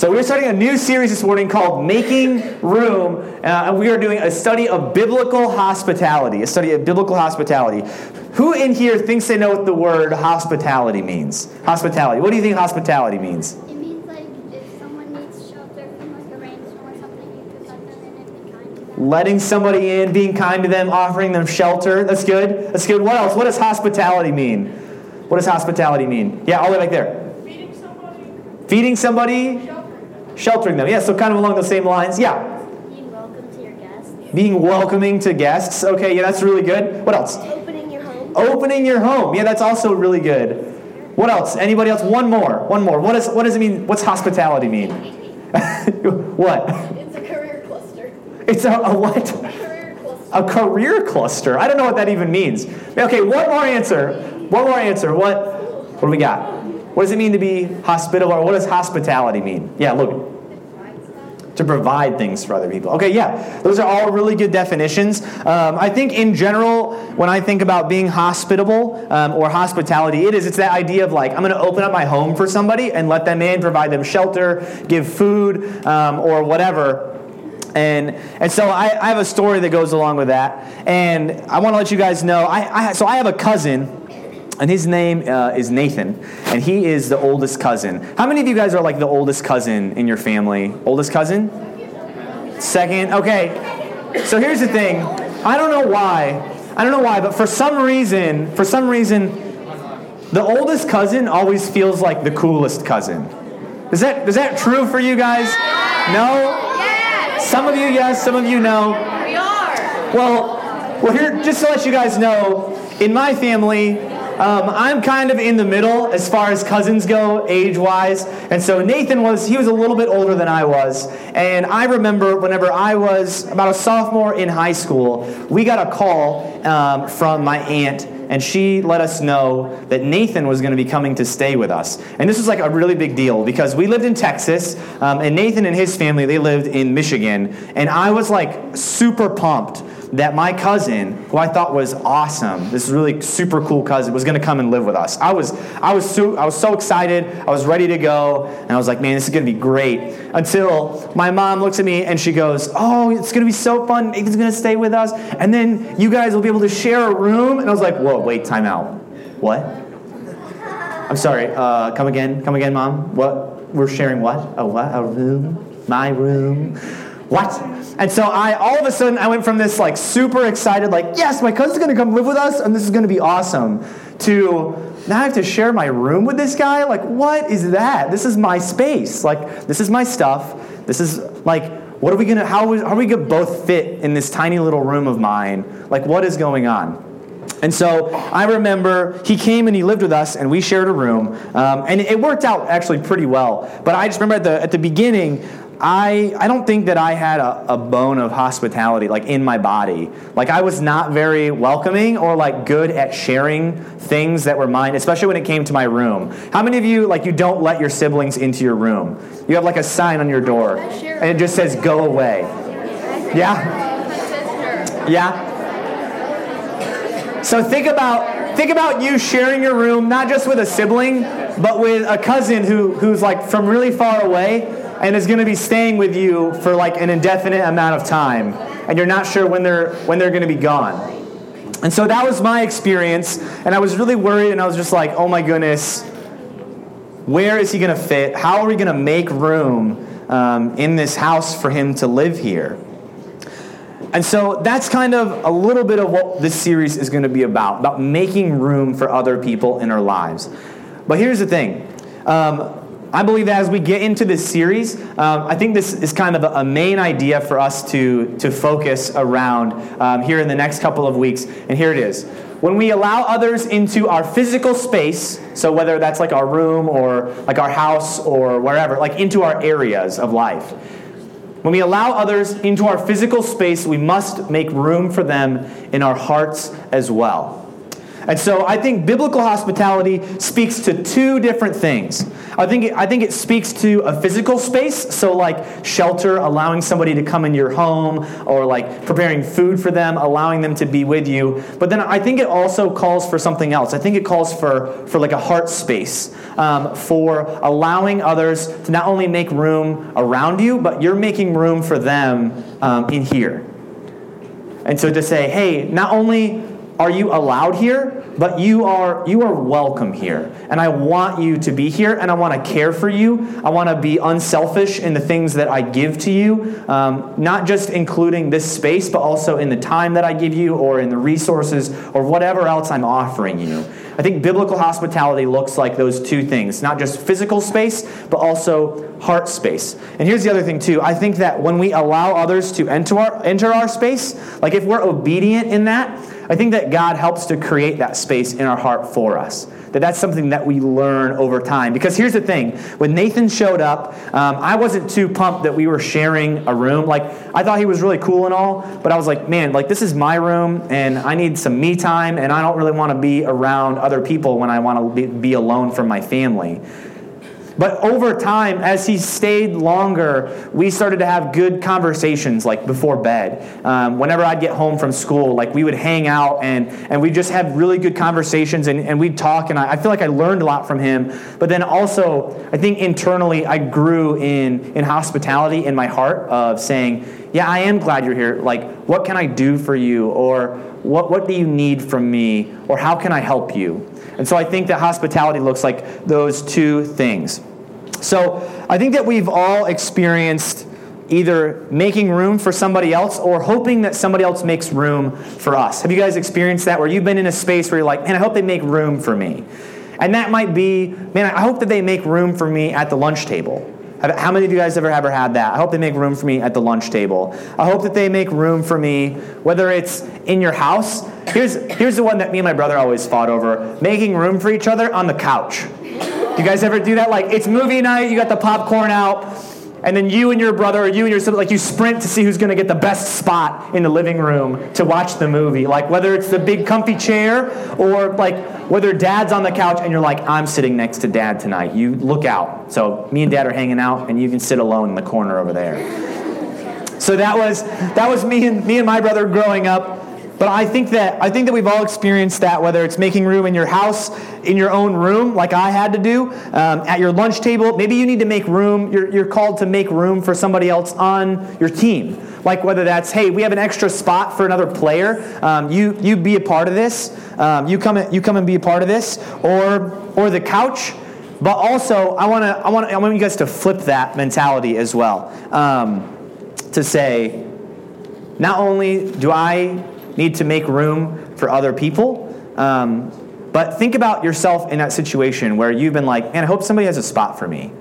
So we're starting a new series this morning called Making Room, uh, and we are doing a study of biblical hospitality, a study of biblical hospitality. Who in here thinks they know what the word hospitality means? Hospitality. What do you think hospitality means? It means like if someone needs shelter from like a rainstorm or something, you could let them in and be kind to them. Letting somebody in, being kind to them, offering them shelter. That's good. That's good. What else? What does hospitality mean? What does hospitality mean? Yeah, all the way back there. Feeding somebody, Feeding somebody, shelter. Sheltering them. Yeah, so kind of along those same lines. Yeah. Being welcome to your guests. Being welcoming to guests. Okay, yeah, that's really good. What else? Opening your home. Opening your home. Yeah, that's also really good. What else? Anybody else? One more. One more. What, is, what does it mean? What's hospitality mean? what? It's a career cluster. It's a, a what? Career cluster. A career cluster. I don't know what that even means. Okay, one more answer. One more answer. What? What do we got? What does it mean to be hospitable? Or what does hospitality mean? Yeah, look. To provide things for other people. Okay, yeah, those are all really good definitions. Um, I think in general, when I think about being hospitable um, or hospitality, it is it's that idea of like I'm going to open up my home for somebody and let them in, provide them shelter, give food um, or whatever. And, and so I, I have a story that goes along with that. And I want to let you guys know. I, I, so I have a cousin, and his name uh, is Nathan, and he is the oldest cousin. How many of you guys are like the oldest cousin in your family? Oldest cousin? Second? Okay. So here's the thing. I don't know why. I don't know why, but for some reason, for some reason, the oldest cousin always feels like the coolest cousin. Is that is that true for you guys? No? Some of you yes, some of you no. We are. Well, well, here, just to let you guys know, in my family, um, I'm kind of in the middle as far as cousins go, age-wise. And so Nathan was, he was a little bit older than I was. And I remember whenever I was about a sophomore in high school, we got a call um, from my aunt and she let us know that Nathan was going to be coming to stay with us. And this was like a really big deal because we lived in Texas, um, and Nathan and his family they lived in Michigan, and I was like super pumped that my cousin, who I thought was awesome, this really super cool cousin, was going to come and live with us. I was, I was so, I was so excited. I was ready to go, and I was like, man, this is going to be great. Until my mom looks at me and she goes, oh, it's going to be so fun. Nathan's going to stay with us, and then you guys will be able to share a room. And I was like, whoa, wait, time out. What? I'm sorry. Uh, come again. Come again, mom. What? We're sharing what? A what? A room? My room? What? And so I, all of a sudden, I went from this like super excited, like yes, my cousin's gonna come live with us, and this is gonna be awesome, to now I have to share my room with this guy. Like, what is that? This is my space. Like, this is my stuff. This is like, what are we gonna? How, are we gonna both fit in this tiny little room of mine? Like, what is going on? And so I remember he came and he lived with us, and we shared a room, um, and it worked out actually pretty well. But I just remember at the at the beginning, I I don't think that I had a, a bone of hospitality like in my body. Like I was not very welcoming or like good at sharing things that were mine, especially when it came to my room. How many of you like you don't let your siblings into your room? You have like a sign on your door, and it just says "Go away." Yeah. Yeah. So think about think about you sharing your room not just with a sibling, but with a cousin who who's like from really far away and is going to be staying with you for like an indefinite amount of time, and you're not sure when they're when they're going to be gone. And so that was my experience, and I was really worried, and I was just like, oh my goodness, where is he going to fit? How are we going to make room um, in this house for him to live here? And so that's kind of a little bit of what this series is going to be about, about making room for other people in our lives. But here's the thing. Um, I believe that as we get into this series, um, I think this is kind of a, main idea for us to, to focus around um, here in the next couple of weeks. And here it is. When we allow others into our physical space, so whether that's like our room or like our house or wherever, like into our areas of life, when we allow others into our physical space, we must make room for them in our hearts as well. And so I think biblical hospitality speaks to two different things. I think it, I think it speaks to a physical space, so like shelter, allowing somebody to come in your home, or like preparing food for them, allowing them to be with you. But then I think it also calls for something else. I think it calls for for like a heart space, um, for allowing others to not only make room around you, but you're making room for them um, in here. And so to say, hey, not only are you allowed here, but you are you are welcome here. And I want you to be here, and I want to care for you. I want to be unselfish in the things that I give to you, um, not just including this space, but also in the time that I give you, or in the resources, or whatever else I'm offering you. I think biblical hospitality looks like those two things not just physical space, but also heart space. And here's the other thing, too. I think that when we allow others to enter our, enter our space, like if we're obedient in that, I think that God helps to create that space in our heart for us. That that's something that we learn over time. Because here's the thing: when Nathan showed up, um, I wasn't too pumped that we were sharing a room. Like I thought he was really cool and all, but I was like, man, like this is my room, and I need some me time, and I don't really want to be around other people when I want to be, be alone from my family. But over time, as he stayed longer, we started to have good conversations, like before bed. Um, whenever I'd get home from school, like we would hang out and, and we just had really good conversations and, and we'd talk. And I, I feel like I learned a lot from him. But then also, I think internally, I grew in, in hospitality in my heart of saying, Yeah, I am glad you're here. Like, what can I do for you? Or what, what do you need from me? Or how can I help you? And so I think that hospitality looks like those two things. So I think that we've all experienced either making room for somebody else or hoping that somebody else makes room for us. Have you guys experienced that where you've been in a space where you're like, man, I hope they make room for me? And that might be, man, I hope that they make room for me at the lunch table. How many of you guys ever ever had that? I hope they make room for me at the lunch table. I hope that they make room for me, whether it's in your house. Here's, here's the one that me and my brother always fought over making room for each other on the couch. You guys ever do that? Like it's movie night, you got the popcorn out, and then you and your brother or you and your sibling, like you sprint to see who's going to get the best spot in the living room to watch the movie. Like whether it's the big comfy chair or like whether dad's on the couch and you're like, I'm sitting next to dad tonight. You look out. So me and dad are hanging out, and you can sit alone in the corner over there. So that was that was me and me and my brother growing up. But I think that I think that we've all experienced that, whether it's making room in your house, in your own room, like I had to do, um, at your lunch table. Maybe you need to make room. You're, you're called to make room for somebody else on your team. Like whether that's, hey, we have an extra spot for another player. Um, you you be a part of this. Um, you come you come and be a part of this, or or the couch. But also, I want to I want I want you guys to flip that mentality as well. Um, to say, not only do I need to make room for other people. Um, but think about yourself in that situation where you've been like, man, I hope somebody has a spot for me.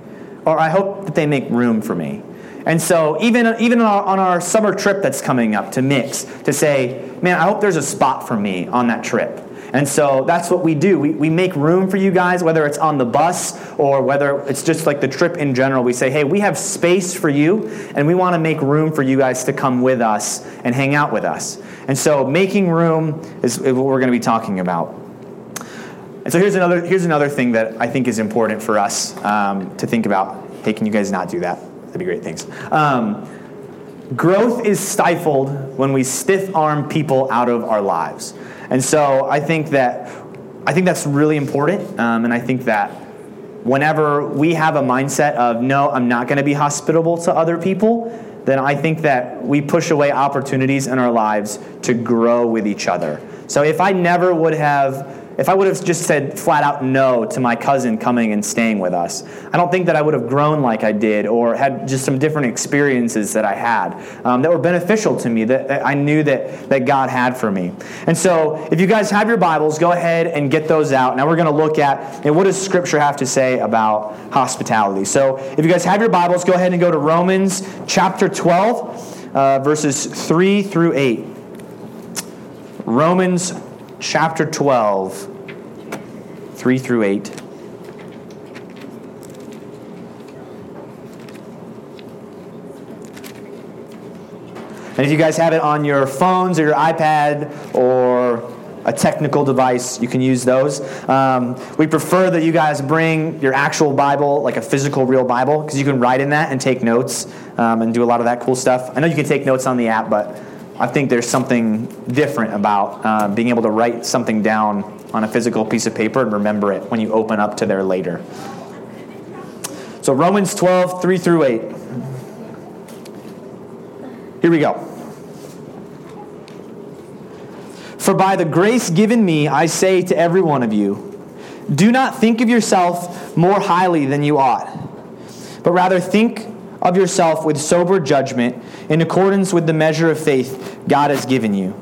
Or I hope that they make room for me. And so, even, even on our, on our summer trip that's coming up to mix, to say, man, I hope there's a spot for me on that trip. And so that's what we do. We, we make room for you guys, whether it's on the bus or whether it's just like the trip in general. We say, hey, we have space for you, and we want to make room for you guys to come with us and hang out with us. And so making room is what we're going to be talking about. And so here's another, here's another thing that I think is important for us um, to think about. Hey, can you guys not do that? That'd be great. Thanks. Um, growth is stifled when we stiff arm people out of our lives. And so I think that I think that's really important, um, and I think that whenever we have a mindset of no, I'm not going to be hospitable to other people, then I think that we push away opportunities in our lives to grow with each other. So if I never would have if I would have just said flat out no to my cousin coming and staying with us, I don't think that I would have grown like I did or had just some different experiences that I had um, that were beneficial to me that, that I knew that, that God had for me. And so, if you guys have your Bibles, go ahead and get those out. Now, we're going to look at know, what does Scripture have to say about hospitality. So, if you guys have your Bibles, go ahead and go to Romans chapter 12, uh, verses 3 through 8. Romans chapter 12, 3 through 8. And if you guys have it on your phones or your iPad or a technical device, you can use those. Um, we prefer that you guys bring your actual Bible, like a physical, real Bible, because you can write in that and take notes um, and do a lot of that cool stuff. I know you can take notes on the app, but I think there's something different about uh, being able to write something down on a physical piece of paper and remember it when you open up to there later. So, Romans 12, 3 through 8. Here we go. For by the grace given me, I say to every one of you, do not think of yourself more highly than you ought, but rather think of yourself with sober judgment in accordance with the measure of faith God has given you.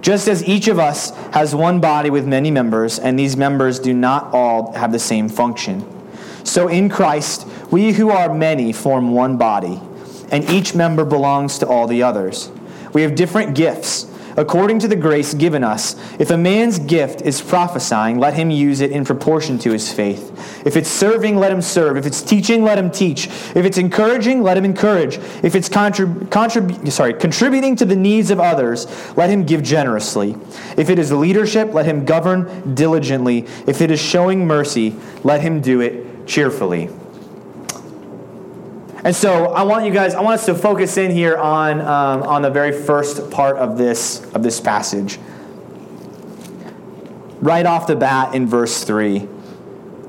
Just as each of us has one body with many members, and these members do not all have the same function. So in Christ, we who are many form one body, and each member belongs to all the others. We have different gifts according to the grace given us. If a man's gift is prophesying, let him use it in proportion to his faith. If it's serving, let him serve. If it's teaching, let him teach. If it's encouraging, let him encourage. If it's contrib- contrib- sorry, contributing to the needs of others, let him give generously. If it is leadership, let him govern diligently. If it is showing mercy, let him do it cheerfully. And so I want you guys, I want us to focus in here on, um, on the very first part of this, of this passage. Right off the bat in verse 3.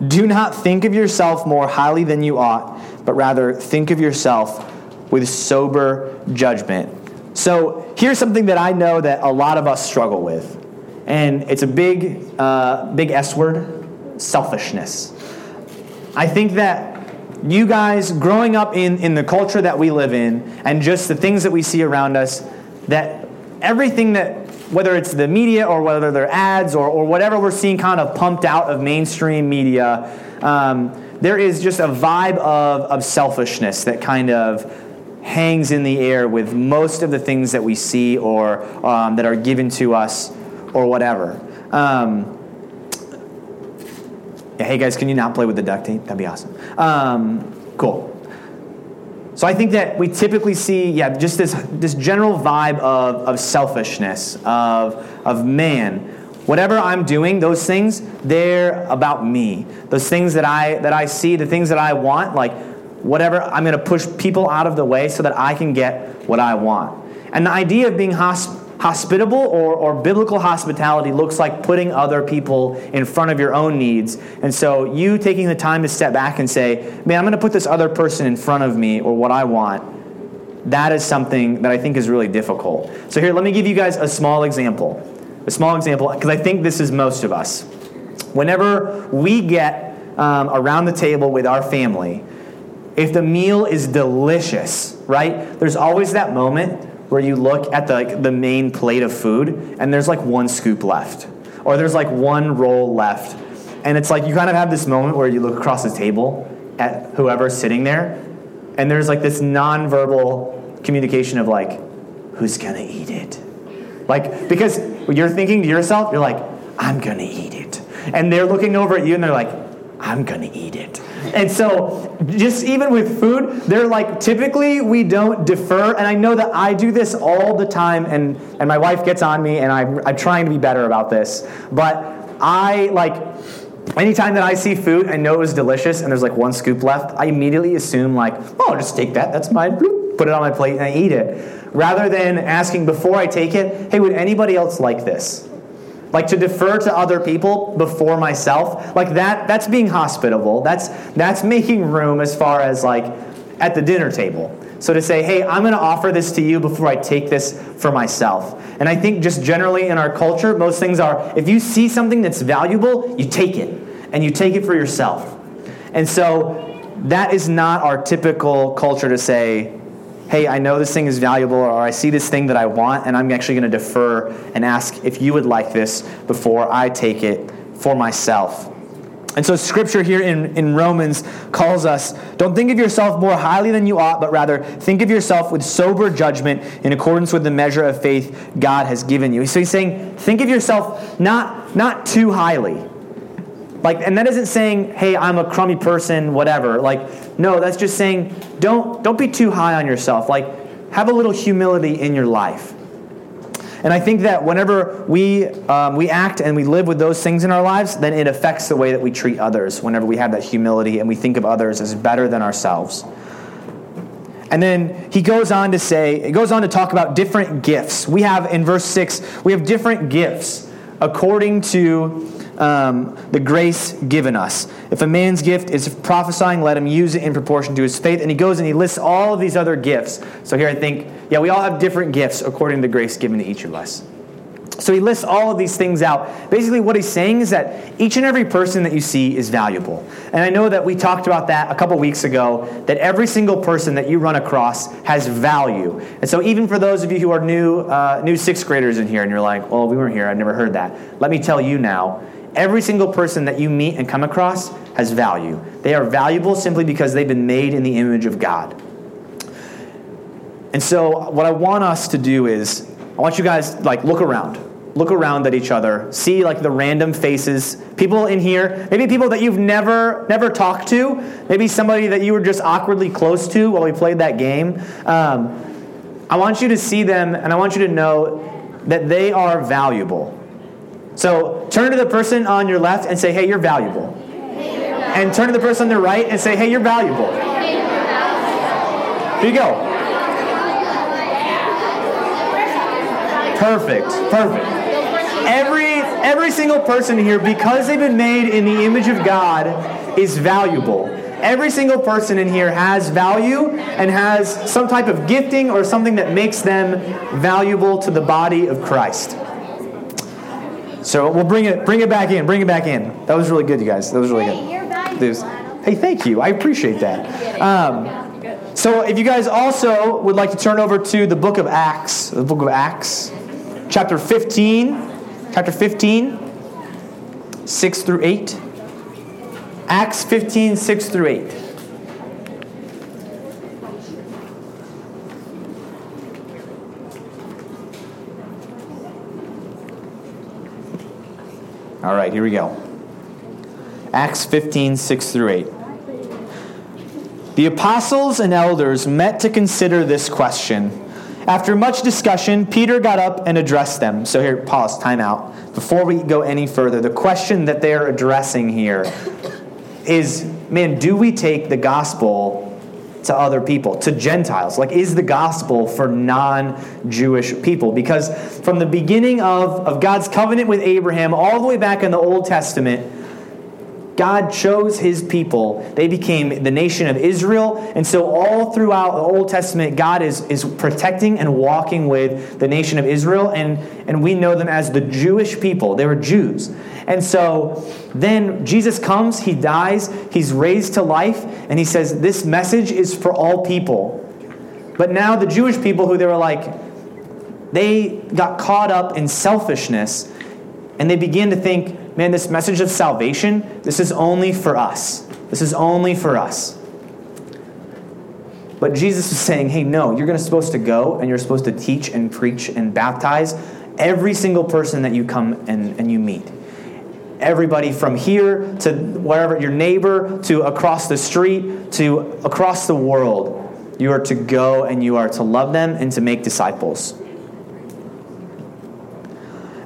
Do not think of yourself more highly than you ought, but rather think of yourself with sober judgment. So here's something that I know that a lot of us struggle with. And it's a big, uh, big S word selfishness. I think that you guys growing up in, in the culture that we live in and just the things that we see around us, that everything that, whether it's the media or whether they're ads or, or whatever we're seeing kind of pumped out of mainstream media, um, there is just a vibe of, of selfishness that kind of hangs in the air with most of the things that we see or um, that are given to us or whatever. Um, yeah, hey guys, can you not play with the duct tape? That'd be awesome. Um, cool. So I think that we typically see, yeah, just this, this general vibe of, of selfishness, of, of man. Whatever I'm doing, those things, they're about me. Those things that I, that I see, the things that I want, like whatever, I'm going to push people out of the way so that I can get what I want. And the idea of being hosp- hospitable or, or biblical hospitality looks like putting other people in front of your own needs. And so you taking the time to step back and say, man, I'm going to put this other person in front of me or what I want. That is something that I think is really difficult. So here, let me give you guys a small example. A small example, because I think this is most of us. Whenever we get um, around the table with our family, if the meal is delicious, right? There's always that moment where you look at the, like, the main plate of food and there's like one scoop left, or there's like one roll left. And it's like you kind of have this moment where you look across the table at whoever's sitting there, and there's like this nonverbal communication of like, who's gonna eat it? Like, because you're thinking to yourself, you're like, I'm gonna eat it. And they're looking over at you and they're like, I'm gonna eat it. And so, just even with food, they're like, typically we don't defer. And I know that I do this all the time, and, and my wife gets on me, and I'm, I'm trying to be better about this. But I like, anytime that I see food, I know it was delicious, and there's like one scoop left, I immediately assume, like, oh, I'll just take that. That's mine. Put it on my plate, and I eat it. Rather than asking before I take it, hey, would anybody else like this? Like to defer to other people before myself like that that's being hospitable. That's that's making room as far as like at the dinner table. So to say hey i'm going to offer this to you before i take this for myself. And i think just generally in our culture most things are if you see something that's valuable you take it and you take it for yourself. And so that is not our typical culture to say hey, I know this thing is valuable, or I see this thing that I want, and I'm actually going to defer and ask if you would like this before I take it for myself. And so, scripture here in, in Romans calls us don't think of yourself more highly than you ought, but rather think of yourself with sober judgment in accordance with the measure of faith God has given you. So, he's saying, think of yourself not, not too highly. Like, and that isn't saying, hey, I'm a crummy person, whatever. Like, no, that's just saying, don't, don't be too high on yourself. Like, have a little humility in your life. And I think that whenever we, um, we act and we live with those things in our lives, then it affects the way that we treat others whenever we have that humility and we think of others as better than ourselves. And then he goes on to say, it goes on to talk about different gifts. We have in verse 6, we have different gifts according to um, the grace given us. If a man's gift is prophesying, let him use it in proportion to his faith. And he goes and he lists all of these other gifts. So here I think, yeah, we all have different gifts according to the grace given to each of us. So he lists all of these things out. Basically, what he's saying is that each and every person that you see is valuable. And I know that we talked about that a couple weeks ago, that every single person that you run across has value. And so, even for those of you who are new, uh, new sixth graders in here, and you're like, well, we weren't here, I've never heard that. Let me tell you now every single person that you meet and come across has value. They are valuable simply because they've been made in the image of God. And so, what I want us to do is, I want you guys like look around look around at each other, see like the random faces, people in here, maybe people that you've never never talked to, maybe somebody that you were just awkwardly close to while we played that game. Um, I want you to see them, and I want you to know that they are valuable. So turn to the person on your left and say, "Hey, you're valuable." And turn to the person on the right and say, "Hey, you're valuable." Here you go. Perfect. Perfect every every single person here because they've been made in the image of God is valuable every single person in here has value and has some type of gifting or something that makes them valuable to the body of Christ so we'll bring it bring it back in bring it back in. That was really good you guys. That was really good. hey thank you. I appreciate that. Um, so if you guys also would like to turn over to the book of acts the book of acts chapter 15 chapter 15, 6 through 8. Acts 15, 6 through 8. All right, here we go. Acts 15, 6 through 8. The apostles and elders met to consider this question after much discussion, Peter got up and addressed them. So here, pause, time out. Before we go any further, the question that they're addressing here is man, do we take the gospel to other people, to Gentiles? Like, is the gospel for non Jewish people? Because from the beginning of, of God's covenant with Abraham, all the way back in the Old Testament, God chose his people. They became the nation of Israel. And so, all throughout the Old Testament, God is, is protecting and walking with the nation of Israel. And, and we know them as the Jewish people. They were Jews. And so, then Jesus comes, he dies, he's raised to life, and he says, This message is for all people. But now, the Jewish people who they were like, they got caught up in selfishness and they begin to think, man, this message of salvation, this is only for us. This is only for us. But Jesus is saying, hey, no, you're going to supposed to go and you're supposed to teach and preach and baptize every single person that you come and, and you meet. Everybody from here to wherever, your neighbor, to across the street, to across the world. You are to go and you are to love them and to make disciples.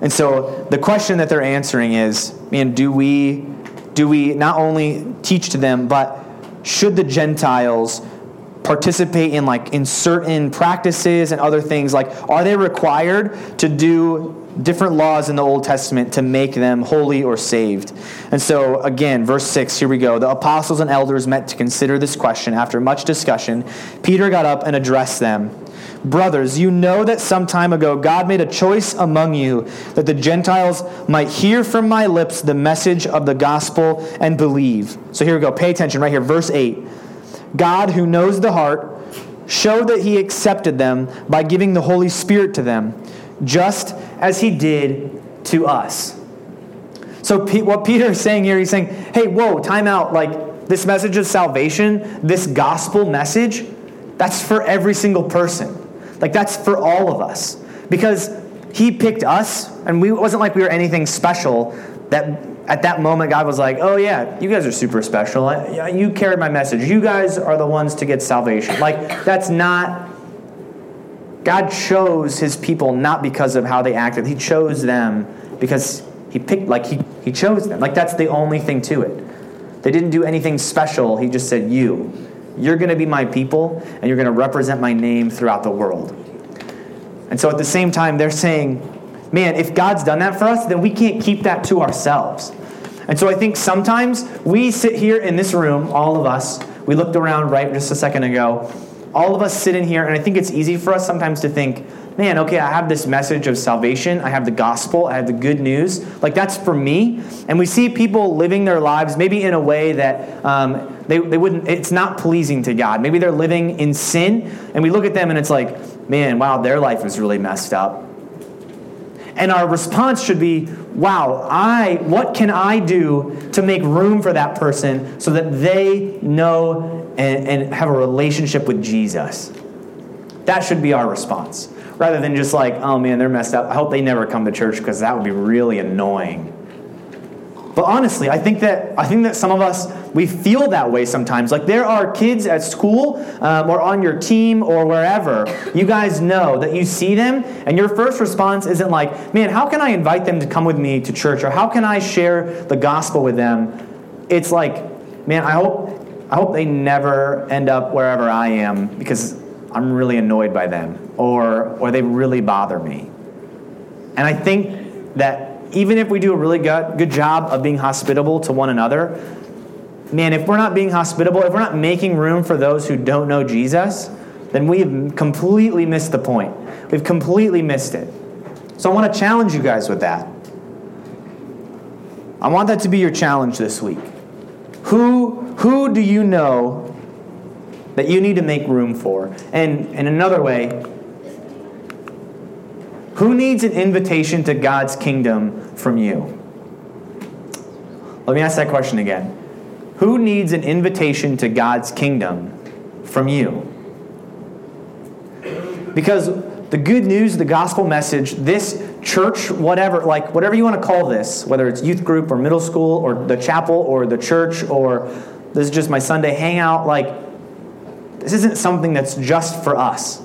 And so the question that they're answering is, man, do we do we not only teach to them, but should the Gentiles participate in like in certain practices and other things like are they required to do different laws in the Old Testament to make them holy or saved. And so, again, verse 6, here we go. The apostles and elders met to consider this question. After much discussion, Peter got up and addressed them. Brothers, you know that some time ago God made a choice among you that the Gentiles might hear from my lips the message of the gospel and believe. So here we go. Pay attention right here. Verse 8. God, who knows the heart, showed that he accepted them by giving the Holy Spirit to them, just as he did to us. So, what Peter is saying here, he's saying, hey, whoa, time out. Like, this message of salvation, this gospel message, that's for every single person. Like that's for all of us. Because he picked us, and we, it wasn't like we were anything special that at that moment God was like, oh yeah, you guys are super special. You carried my message. You guys are the ones to get salvation. Like that's not God chose his people not because of how they acted. He chose them because he picked, like, he, he chose them. Like, that's the only thing to it. They didn't do anything special. He just said, You. You're going to be my people, and you're going to represent my name throughout the world. And so at the same time, they're saying, Man, if God's done that for us, then we can't keep that to ourselves. And so I think sometimes we sit here in this room, all of us, we looked around right just a second ago, all of us sit in here, and I think it's easy for us sometimes to think, man, okay, I have this message of salvation. I have the gospel. I have the good news. Like, that's for me. And we see people living their lives maybe in a way that um, they, they wouldn't, it's not pleasing to God. Maybe they're living in sin, and we look at them and it's like, man, wow, their life is really messed up. And our response should be, wow, I what can I do to make room for that person so that they know and, and have a relationship with Jesus? That should be our response rather than just like, oh man, they're messed up. I hope they never come to church because that would be really annoying. But honestly, I think that I think that some of us we feel that way sometimes. Like there are kids at school um, or on your team or wherever. You guys know that you see them, and your first response isn't like, "Man, how can I invite them to come with me to church?" or "How can I share the gospel with them?" It's like, "Man, I hope I hope they never end up wherever I am because I'm really annoyed by them or, or they really bother me. And I think that even if we do a really good, good job of being hospitable to one another, man, if we're not being hospitable, if we're not making room for those who don't know Jesus, then we've completely missed the point. We've completely missed it. So I want to challenge you guys with that. I want that to be your challenge this week. Who, who do you know that you need to make room for. And in another way, who needs an invitation to God's kingdom from you? Let me ask that question again. Who needs an invitation to God's kingdom from you? Because the good news, the gospel message, this church, whatever, like whatever you want to call this, whether it's youth group or middle school or the chapel or the church or this is just my Sunday hangout, like this isn't something that's just for us.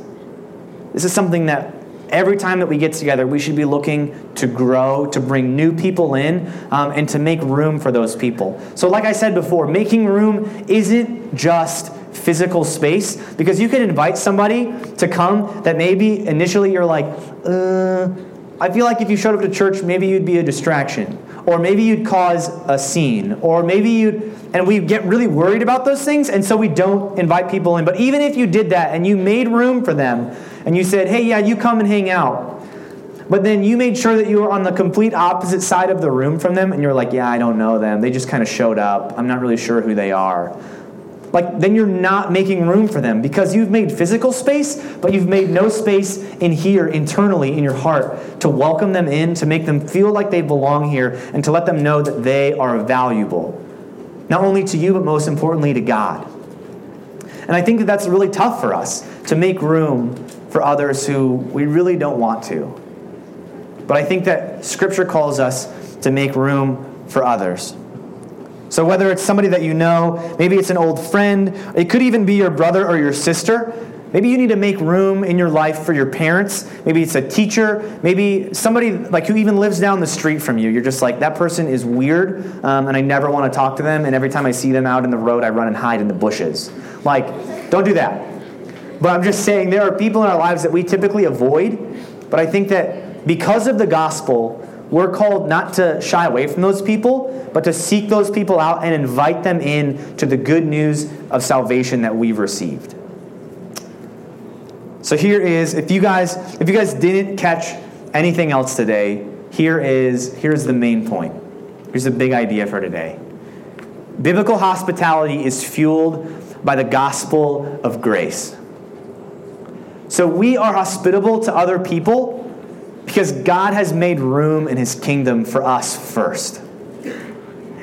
This is something that every time that we get together, we should be looking to grow, to bring new people in, um, and to make room for those people. So, like I said before, making room isn't just physical space because you could invite somebody to come that maybe initially you're like, uh, I feel like if you showed up to church, maybe you'd be a distraction, or maybe you'd cause a scene, or maybe you'd and we get really worried about those things, and so we don't invite people in. But even if you did that and you made room for them, and you said, hey, yeah, you come and hang out, but then you made sure that you were on the complete opposite side of the room from them, and you're like, yeah, I don't know them. They just kind of showed up. I'm not really sure who they are. Like, then you're not making room for them because you've made physical space, but you've made no space in here, internally, in your heart, to welcome them in, to make them feel like they belong here, and to let them know that they are valuable not only to you, but most importantly to God. And I think that that's really tough for us to make room for others who we really don't want to. But I think that Scripture calls us to make room for others. So, whether it's somebody that you know, maybe it's an old friend, it could even be your brother or your sister, Maybe you need to make room in your life for your parents. Maybe it's a teacher. Maybe somebody like who even lives down the street from you. You're just like, that person is weird, um, and I never want to talk to them. And every time I see them out in the road, I run and hide in the bushes. Like, don't do that. But I'm just saying there are people in our lives that we typically avoid. But I think that because of the gospel, we're called not to shy away from those people, but to seek those people out and invite them in to the good news of salvation that we've received. So here is if you guys if you guys didn't catch anything else today, here is here's the main point. Here's the big idea for today. Biblical hospitality is fueled by the gospel of grace. So we are hospitable to other people because God has made room in his kingdom for us first.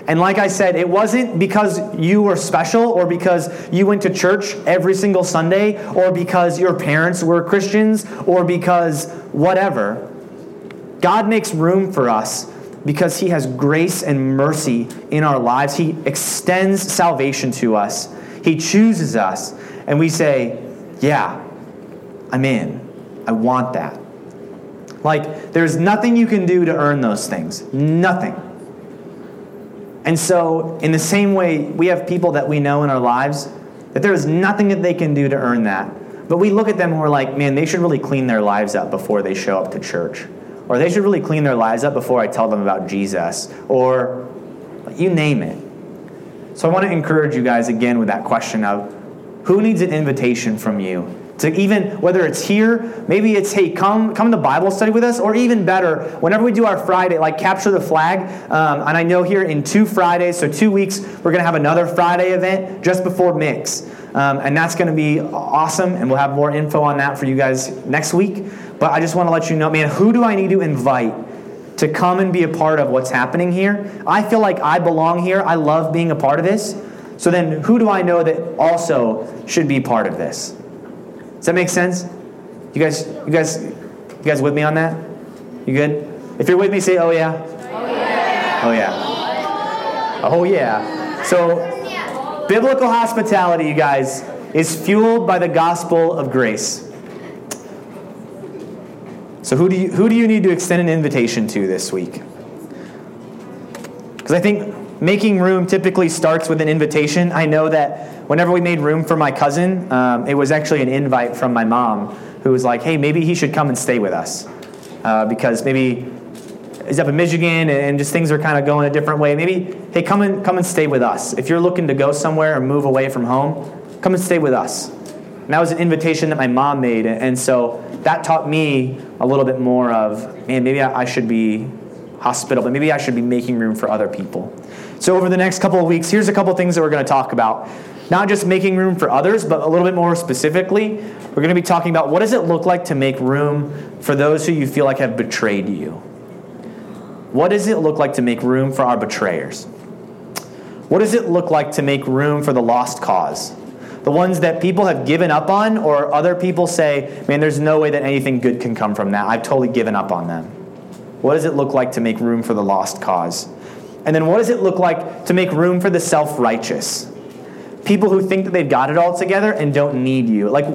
And like I said, it wasn't because you were special or because you went to church every single Sunday or because your parents were Christians or because whatever. God makes room for us because He has grace and mercy in our lives. He extends salvation to us, He chooses us, and we say, Yeah, I'm in. I want that. Like, there's nothing you can do to earn those things. Nothing. And so, in the same way, we have people that we know in our lives that there is nothing that they can do to earn that. But we look at them and we're like, man, they should really clean their lives up before they show up to church. Or they should really clean their lives up before I tell them about Jesus. Or you name it. So I want to encourage you guys again with that question of who needs an invitation from you? To even whether it's here, maybe it's hey, come come to Bible study with us, or even better, whenever we do our Friday, like capture the flag. Um, and I know here in two Fridays, so two weeks, we're gonna have another Friday event just before Mix, um, and that's gonna be awesome. And we'll have more info on that for you guys next week. But I just want to let you know, man, who do I need to invite to come and be a part of what's happening here? I feel like I belong here. I love being a part of this. So then, who do I know that also should be part of this? Does that make sense? You guys, you guys, you guys with me on that? You good? If you're with me, say, oh, "Oh yeah." Oh yeah. Oh yeah. So, biblical hospitality, you guys, is fueled by the gospel of grace. So who do you who do you need to extend an invitation to this week? Because I think making room typically starts with an invitation. I know that whenever we made room for my cousin, um, it was actually an invite from my mom, who was like, "Hey, maybe he should come and stay with us, uh, because maybe he's up in Michigan and just things are kind of going a different way. Maybe, hey, come and come and stay with us. If you're looking to go somewhere or move away from home, come and stay with us." And that was an invitation that my mom made, and so that taught me a little bit more of, man, maybe I should be hospitable. Maybe I should be making room for other people. So, over the next couple of weeks, here's a couple things that we're going to talk about. Not just making room for others, but a little bit more specifically, we're going to be talking about what does it look like to make room for those who you feel like have betrayed you? What does it look like to make room for our betrayers? What does it look like to make room for the lost cause? the ones that people have given up on, or other people say, man, there's no way that anything good can come from that. I've totally given up on them. What does it look like to make room for the lost cause? And then what does it look like to make room for the self righteous? People who think that they've got it all together and don't need you. Like,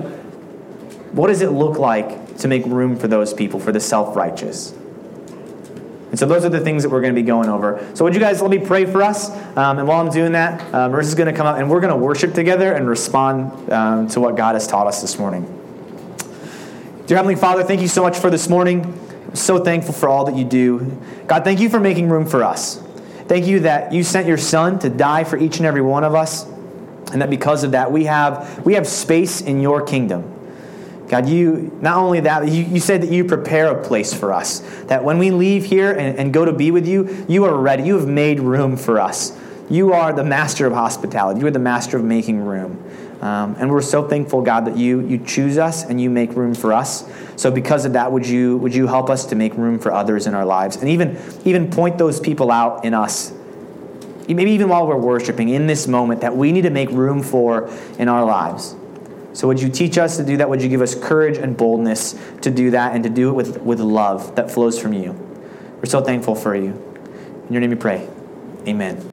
what does it look like to make room for those people, for the self righteous? And so those are the things that we're going to be going over. So would you guys let me pray for us? Um, and while I'm doing that, uh, Marissa's going to come up and we're going to worship together and respond um, to what God has taught us this morning. Dear Heavenly Father, thank you so much for this morning. So thankful for all that you do. God, thank you for making room for us. Thank you that you sent your Son to die for each and every one of us, and that because of that, we have, we have space in your kingdom. God, you, not only that, you, you said that you prepare a place for us. That when we leave here and, and go to be with you, you are ready. You have made room for us. You are the master of hospitality. You are the master of making room. Um, and we're so thankful, God, that you, you choose us and you make room for us. So because of that, would you, would you help us to make room for others in our lives? And even, even point those people out in us maybe even while we're worshiping in this moment that we need to make room for in our lives. So, would you teach us to do that? Would you give us courage and boldness to do that and to do it with, with love that flows from you? We're so thankful for you. In your name we pray. Amen.